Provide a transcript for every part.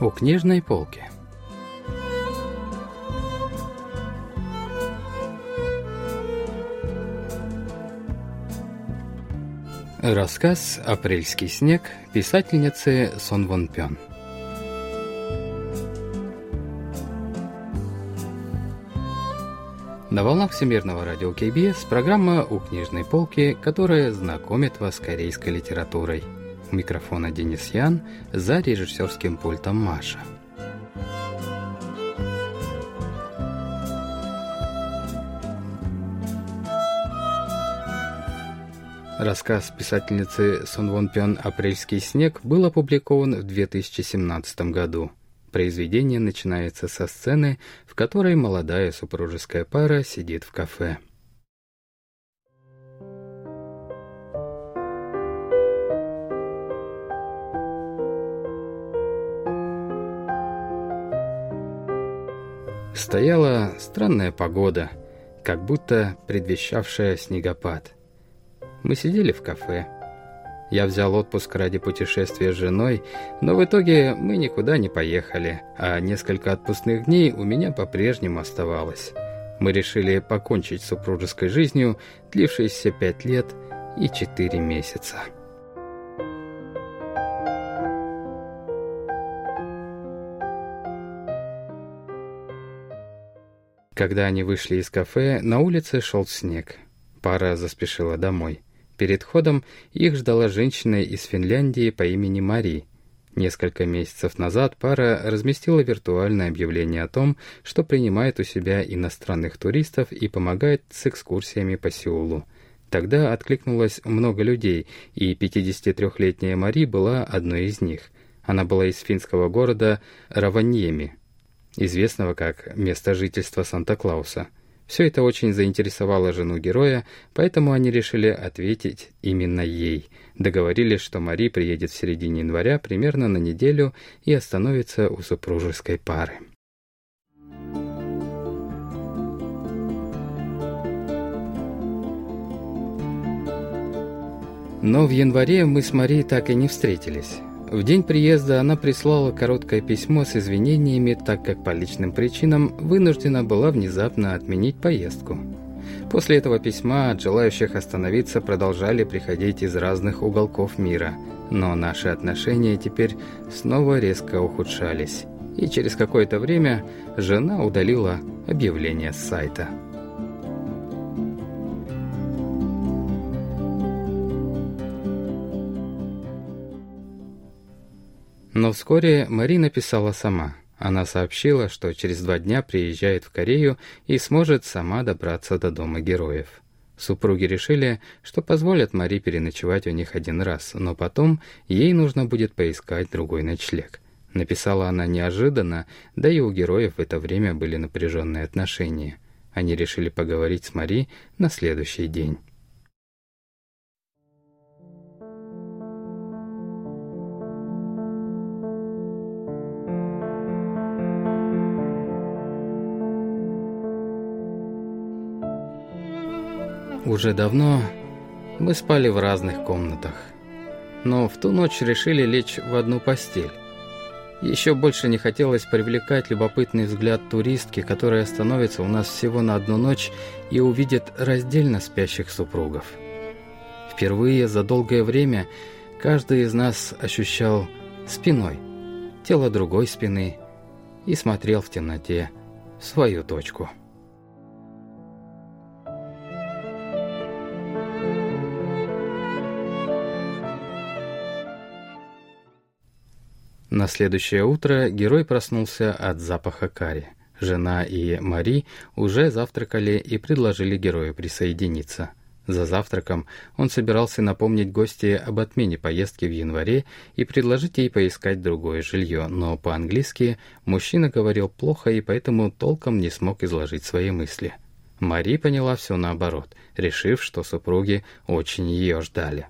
У книжной полки. Рассказ «Апрельский снег» писательницы Сон Вон Пён. На волнах Всемирного радио КБС программа «У книжной полки», которая знакомит вас с корейской литературой. У микрофона Денис Ян, за режиссерским пультом Маша. Рассказ писательницы Сон Вон Пён «Апрельский снег» был опубликован в 2017 году. Произведение начинается со сцены, в которой молодая супружеская пара сидит в кафе. Стояла странная погода, как будто предвещавшая снегопад. Мы сидели в кафе. Я взял отпуск ради путешествия с женой, но в итоге мы никуда не поехали, а несколько отпускных дней у меня по-прежнему оставалось. Мы решили покончить с супружеской жизнью, длившейся пять лет и четыре месяца. Когда они вышли из кафе, на улице шел снег. Пара заспешила домой. Перед ходом их ждала женщина из Финляндии по имени Мари. Несколько месяцев назад пара разместила виртуальное объявление о том, что принимает у себя иностранных туристов и помогает с экскурсиями по Сеулу. Тогда откликнулось много людей, и 53-летняя Мари была одной из них. Она была из финского города Раваньеми, известного как место жительства Санта-Клауса. Все это очень заинтересовало жену героя, поэтому они решили ответить именно ей. Договорились, что Мари приедет в середине января примерно на неделю и остановится у супружеской пары. Но в январе мы с Мари так и не встретились. В день приезда она прислала короткое письмо с извинениями, так как по личным причинам вынуждена была внезапно отменить поездку. После этого письма от желающих остановиться продолжали приходить из разных уголков мира, но наши отношения теперь снова резко ухудшались. И через какое-то время жена удалила объявление с сайта. Но вскоре Мари написала сама. Она сообщила, что через два дня приезжает в Корею и сможет сама добраться до дома героев. Супруги решили, что позволят Мари переночевать у них один раз, но потом ей нужно будет поискать другой ночлег. Написала она неожиданно, да и у героев в это время были напряженные отношения. Они решили поговорить с Мари на следующий день. Уже давно мы спали в разных комнатах, но в ту ночь решили лечь в одну постель. Еще больше не хотелось привлекать любопытный взгляд туристки, которая остановится у нас всего на одну ночь и увидит раздельно спящих супругов. Впервые за долгое время каждый из нас ощущал спиной тело другой спины и смотрел в темноте в свою точку. На следующее утро герой проснулся от запаха карри. Жена и Мари уже завтракали и предложили герою присоединиться. За завтраком он собирался напомнить гости об отмене поездки в январе и предложить ей поискать другое жилье, но по-английски мужчина говорил плохо и поэтому толком не смог изложить свои мысли. Мари поняла все наоборот, решив, что супруги очень ее ждали.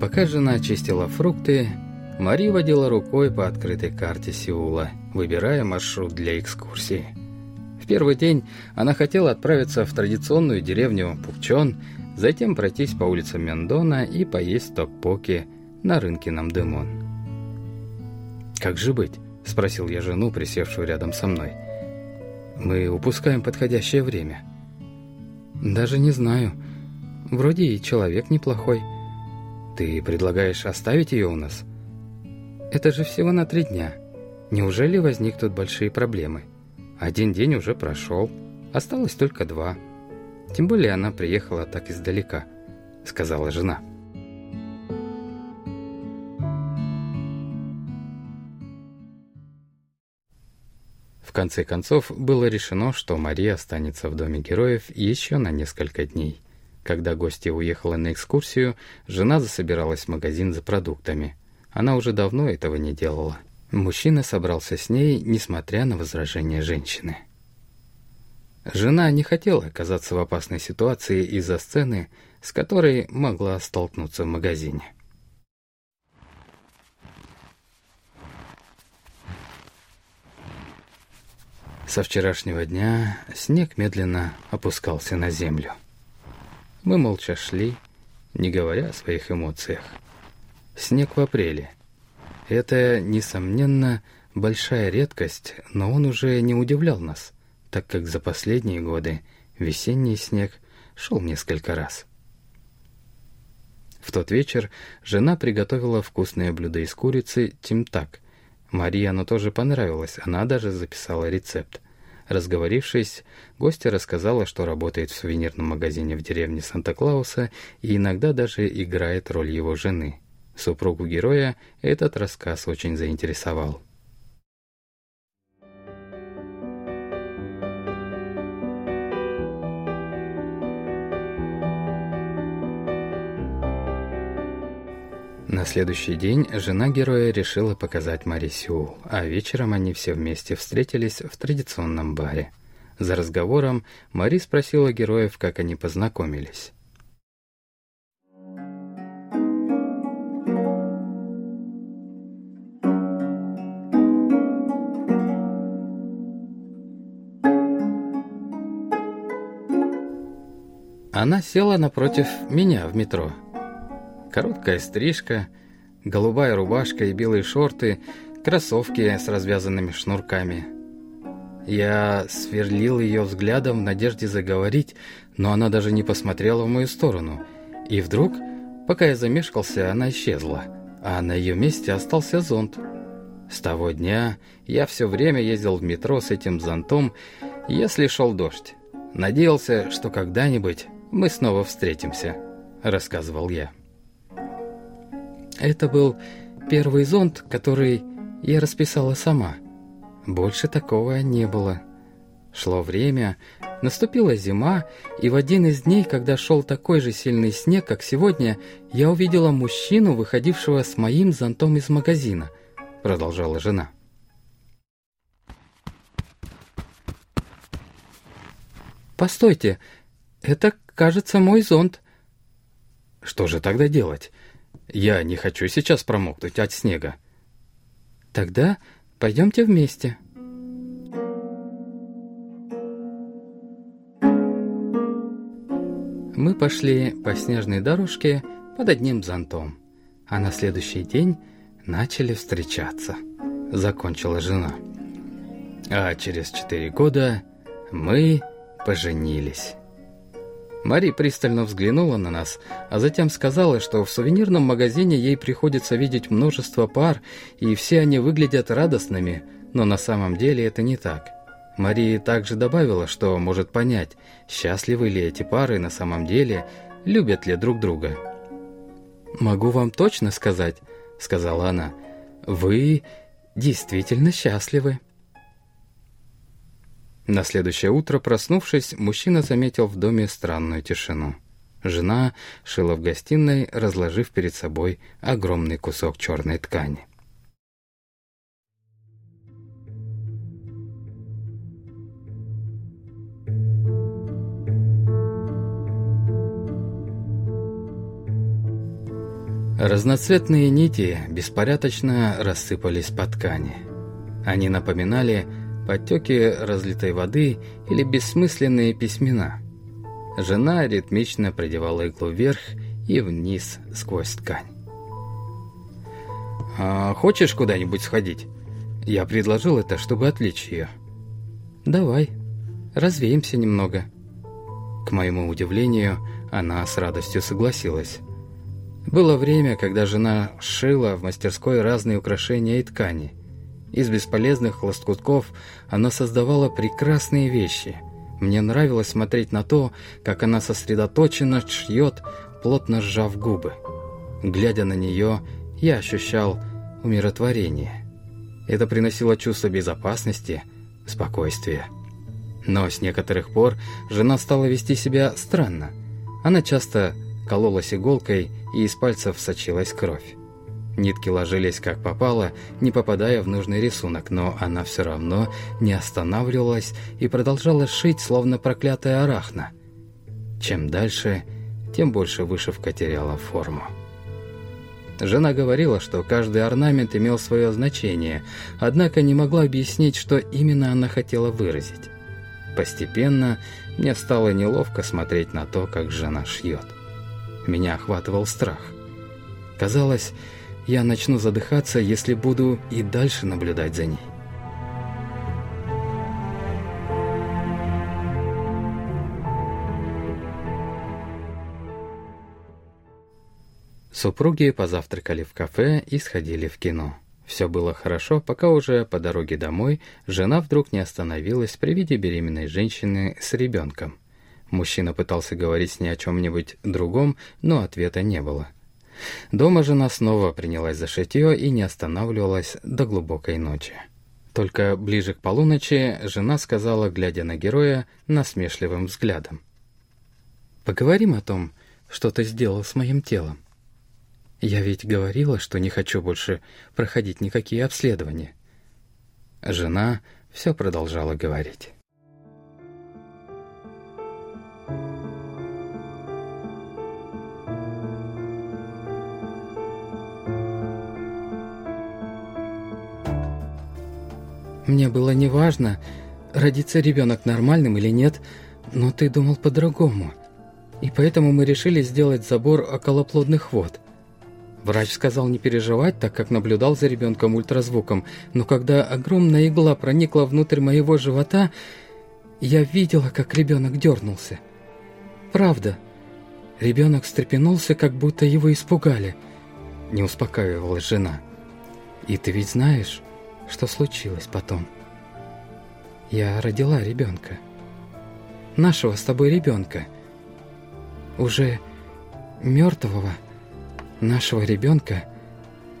Пока жена чистила фрукты, Мари водила рукой по открытой карте Сеула, выбирая маршрут для экскурсии. В первый день она хотела отправиться в традиционную деревню Пукчон, затем пройтись по улицам Мендона и поесть токпоки на рынке Намдемон. «Как же быть?» – спросил я жену, присевшую рядом со мной. «Мы упускаем подходящее время». «Даже не знаю. Вроде и человек неплохой. Ты предлагаешь оставить ее у нас?» «Это же всего на три дня. Неужели возникнут большие проблемы?» Один день уже прошел, осталось только два. Тем более она приехала так издалека, сказала жена. В конце концов, было решено, что Мария останется в доме героев еще на несколько дней. Когда гостья уехала на экскурсию, жена засобиралась в магазин за продуктами. Она уже давно этого не делала. Мужчина собрался с ней, несмотря на возражения женщины. Жена не хотела оказаться в опасной ситуации из-за сцены, с которой могла столкнуться в магазине. Со вчерашнего дня снег медленно опускался на землю. Мы молча шли, не говоря о своих эмоциях. Снег в апреле — это, несомненно, большая редкость, но он уже не удивлял нас, так как за последние годы весенний снег шел несколько раз. В тот вечер жена приготовила вкусное блюдо из курицы тимтак. Марии оно тоже понравилось, она даже записала рецепт. Разговорившись, гостья рассказала, что работает в сувенирном магазине в деревне Санта-Клауса и иногда даже играет роль его жены – Супругу героя этот рассказ очень заинтересовал. На следующий день жена героя решила показать Мари Сеул, а вечером они все вместе встретились в традиционном баре. За разговором Мари спросила героев, как они познакомились. Она села напротив меня в метро. Короткая стрижка, голубая рубашка и белые шорты, кроссовки с развязанными шнурками. Я сверлил ее взглядом в надежде заговорить, но она даже не посмотрела в мою сторону. И вдруг, пока я замешкался, она исчезла, а на ее месте остался зонт. С того дня я все время ездил в метро с этим зонтом, если шел дождь. Надеялся, что когда-нибудь мы снова встретимся», — рассказывал я. Это был первый зонт, который я расписала сама. Больше такого не было. Шло время, наступила зима, и в один из дней, когда шел такой же сильный снег, как сегодня, я увидела мужчину, выходившего с моим зонтом из магазина, продолжала жена. «Постойте, это кажется, мой зонт». «Что же тогда делать? Я не хочу сейчас промокнуть от снега». «Тогда пойдемте вместе». Мы пошли по снежной дорожке под одним зонтом, а на следующий день начали встречаться. Закончила жена. А через четыре года мы поженились. Мари пристально взглянула на нас, а затем сказала, что в сувенирном магазине ей приходится видеть множество пар, и все они выглядят радостными, но на самом деле это не так. Мария также добавила, что может понять, счастливы ли эти пары на самом деле, любят ли друг друга. «Могу вам точно сказать», — сказала она, — «вы действительно счастливы». На следующее утро, проснувшись, мужчина заметил в доме странную тишину. Жена шила в гостиной, разложив перед собой огромный кусок черной ткани. Разноцветные нити беспорядочно рассыпались по ткани. Они напоминали подтеки разлитой воды или бессмысленные письмена. Жена ритмично продевала иглу вверх и вниз сквозь ткань. «А хочешь куда-нибудь сходить?» Я предложил это, чтобы отвлечь ее. «Давай, развеемся немного». К моему удивлению, она с радостью согласилась. Было время, когда жена шила в мастерской разные украшения и ткани. Из бесполезных лоскутков она создавала прекрасные вещи. Мне нравилось смотреть на то, как она сосредоточенно шьет, плотно сжав губы. Глядя на нее, я ощущал умиротворение. Это приносило чувство безопасности, спокойствия. Но с некоторых пор жена стала вести себя странно. Она часто кололась иголкой, и из пальцев сочилась кровь. Нитки ложились как попало, не попадая в нужный рисунок, но она все равно не останавливалась и продолжала шить, словно проклятая арахна. Чем дальше, тем больше вышивка теряла форму. Жена говорила, что каждый орнамент имел свое значение, однако не могла объяснить, что именно она хотела выразить. Постепенно мне стало неловко смотреть на то, как жена шьет. Меня охватывал страх. Казалось, я начну задыхаться, если буду и дальше наблюдать за ней. Супруги позавтракали в кафе и сходили в кино. Все было хорошо, пока уже по дороге домой жена вдруг не остановилась при виде беременной женщины с ребенком. Мужчина пытался говорить с ней о чем-нибудь другом, но ответа не было. Дома жена снова принялась за шитье и не останавливалась до глубокой ночи. Только ближе к полуночи жена сказала, глядя на героя, насмешливым взглядом. «Поговорим о том, что ты сделал с моим телом. Я ведь говорила, что не хочу больше проходить никакие обследования. Жена все продолжала говорить. Мне было неважно, родится ребенок нормальным или нет, но ты думал по-другому. И поэтому мы решили сделать забор околоплодных вод – Врач сказал не переживать, так как наблюдал за ребенком ультразвуком, но когда огромная игла проникла внутрь моего живота, я видела, как ребенок дернулся. Правда. Ребенок встрепенулся, как будто его испугали. Не успокаивалась жена. И ты ведь знаешь, что случилось потом. Я родила ребенка. Нашего с тобой ребенка. Уже мертвого нашего ребенка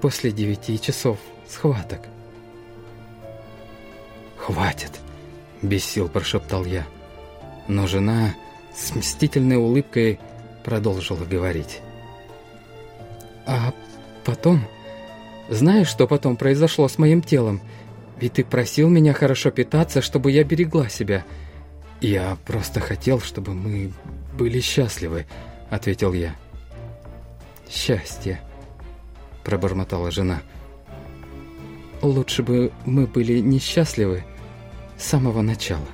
после девяти часов схваток. «Хватит!» – без сил прошептал я. Но жена с мстительной улыбкой продолжила говорить. «А потом... Знаешь, что потом произошло с моим телом? Ведь ты просил меня хорошо питаться, чтобы я берегла себя. Я просто хотел, чтобы мы были счастливы», — ответил я счастье», — пробормотала жена. «Лучше бы мы были несчастливы с самого начала».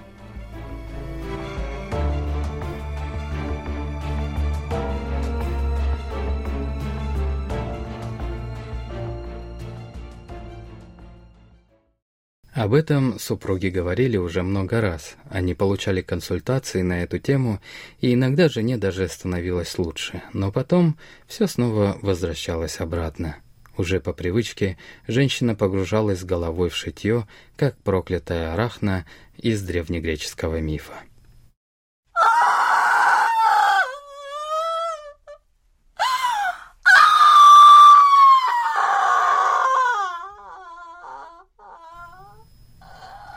Об этом супруги говорили уже много раз. Они получали консультации на эту тему, и иногда жене даже становилось лучше. Но потом все снова возвращалось обратно. Уже по привычке женщина погружалась головой в шитье, как проклятая арахна из древнегреческого мифа.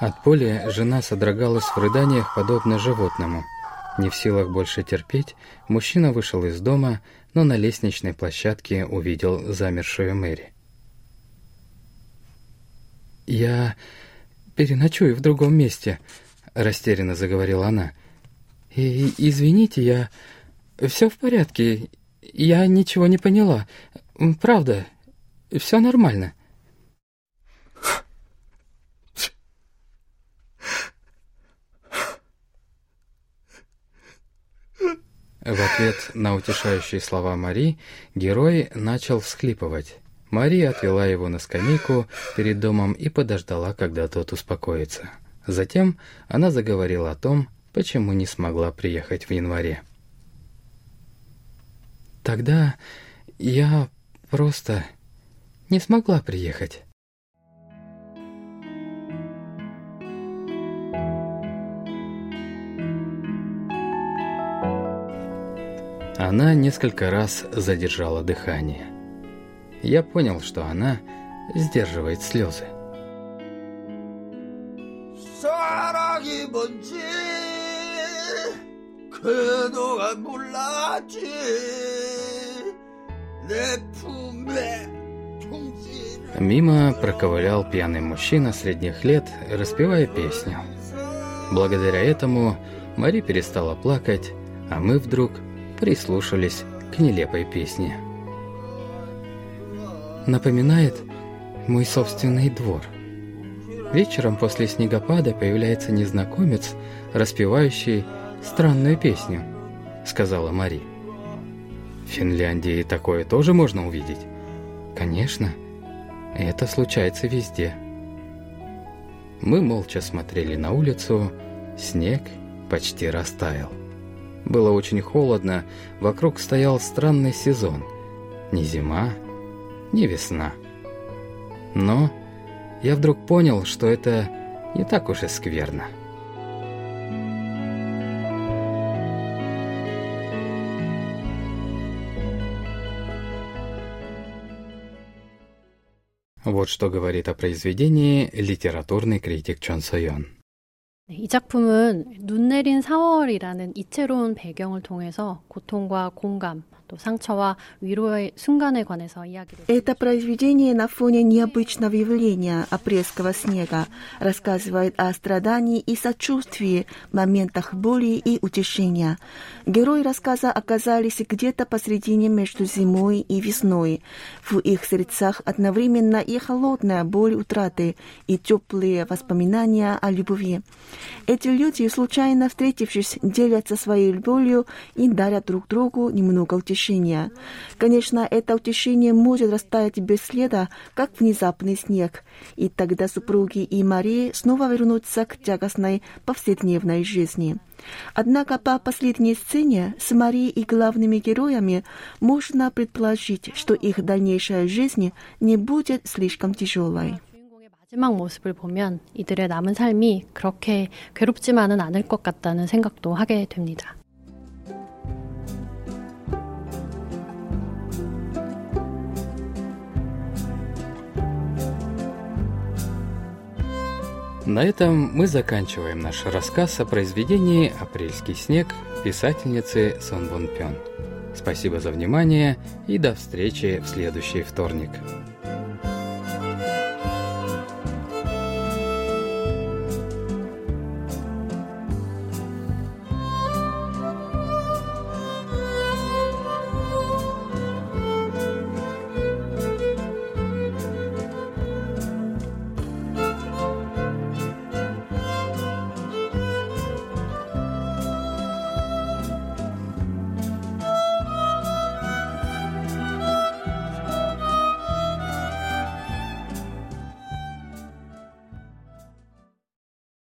От боли жена содрогалась в рыданиях, подобно животному. Не в силах больше терпеть, мужчина вышел из дома, но на лестничной площадке увидел замершую Мэри. «Я переночую в другом месте», — растерянно заговорила она. «И извините, я... Все в порядке. Я ничего не поняла. Правда, все нормально». В ответ на утешающие слова Мари герой начал всхлипывать. Мария отвела его на скамейку перед домом и подождала, когда тот успокоится. Затем она заговорила о том, почему не смогла приехать в январе. «Тогда я просто не смогла приехать». Она несколько раз задержала дыхание. Я понял, что она сдерживает слезы. Мимо проковылял пьяный мужчина средних лет, распевая песню. Благодаря этому Мари перестала плакать, а мы вдруг прислушались к нелепой песне. Напоминает мой собственный двор. Вечером после снегопада появляется незнакомец, распевающий странную песню, сказала Мари. В Финляндии такое тоже можно увидеть? Конечно. Это случается везде. Мы молча смотрели на улицу, снег почти растаял. Было очень холодно, вокруг стоял странный сезон. Ни зима, ни весна. Но я вдруг понял, что это не так уж и скверно. Вот что говорит о произведении литературный критик Чон Сойон. 이 작품은 눈 내린 4월이라는 이채로운 배경을 통해서 고통과 공감, Это произведение на фоне необычного явления апрельского снега рассказывает о страдании и сочувствии, моментах боли и утешения. Герои рассказа оказались где-то посредине между зимой и весной. В их сердцах одновременно и холодная боль утраты, и теплые воспоминания о любви. Эти люди, случайно встретившись, делятся своей болью и дарят друг другу немного утешения Конечно, это утешение может растаять без следа, как внезапный снег, и тогда супруги и Марии снова вернутся к тягостной повседневной жизни. Однако по последней сцене с Марией и главными героями можно предположить, что их дальнейшая жизнь не будет слишком тяжелой. 마지막 모습을 보면 이들의 남은 삶이 그렇게 괴롭지만은 않을 것 같다는 생각도 하게 됩니다. На этом мы заканчиваем наш рассказ о произведении «Апрельский снег» писательницы Сон Бон Пён. Спасибо за внимание и до встречи в следующий вторник.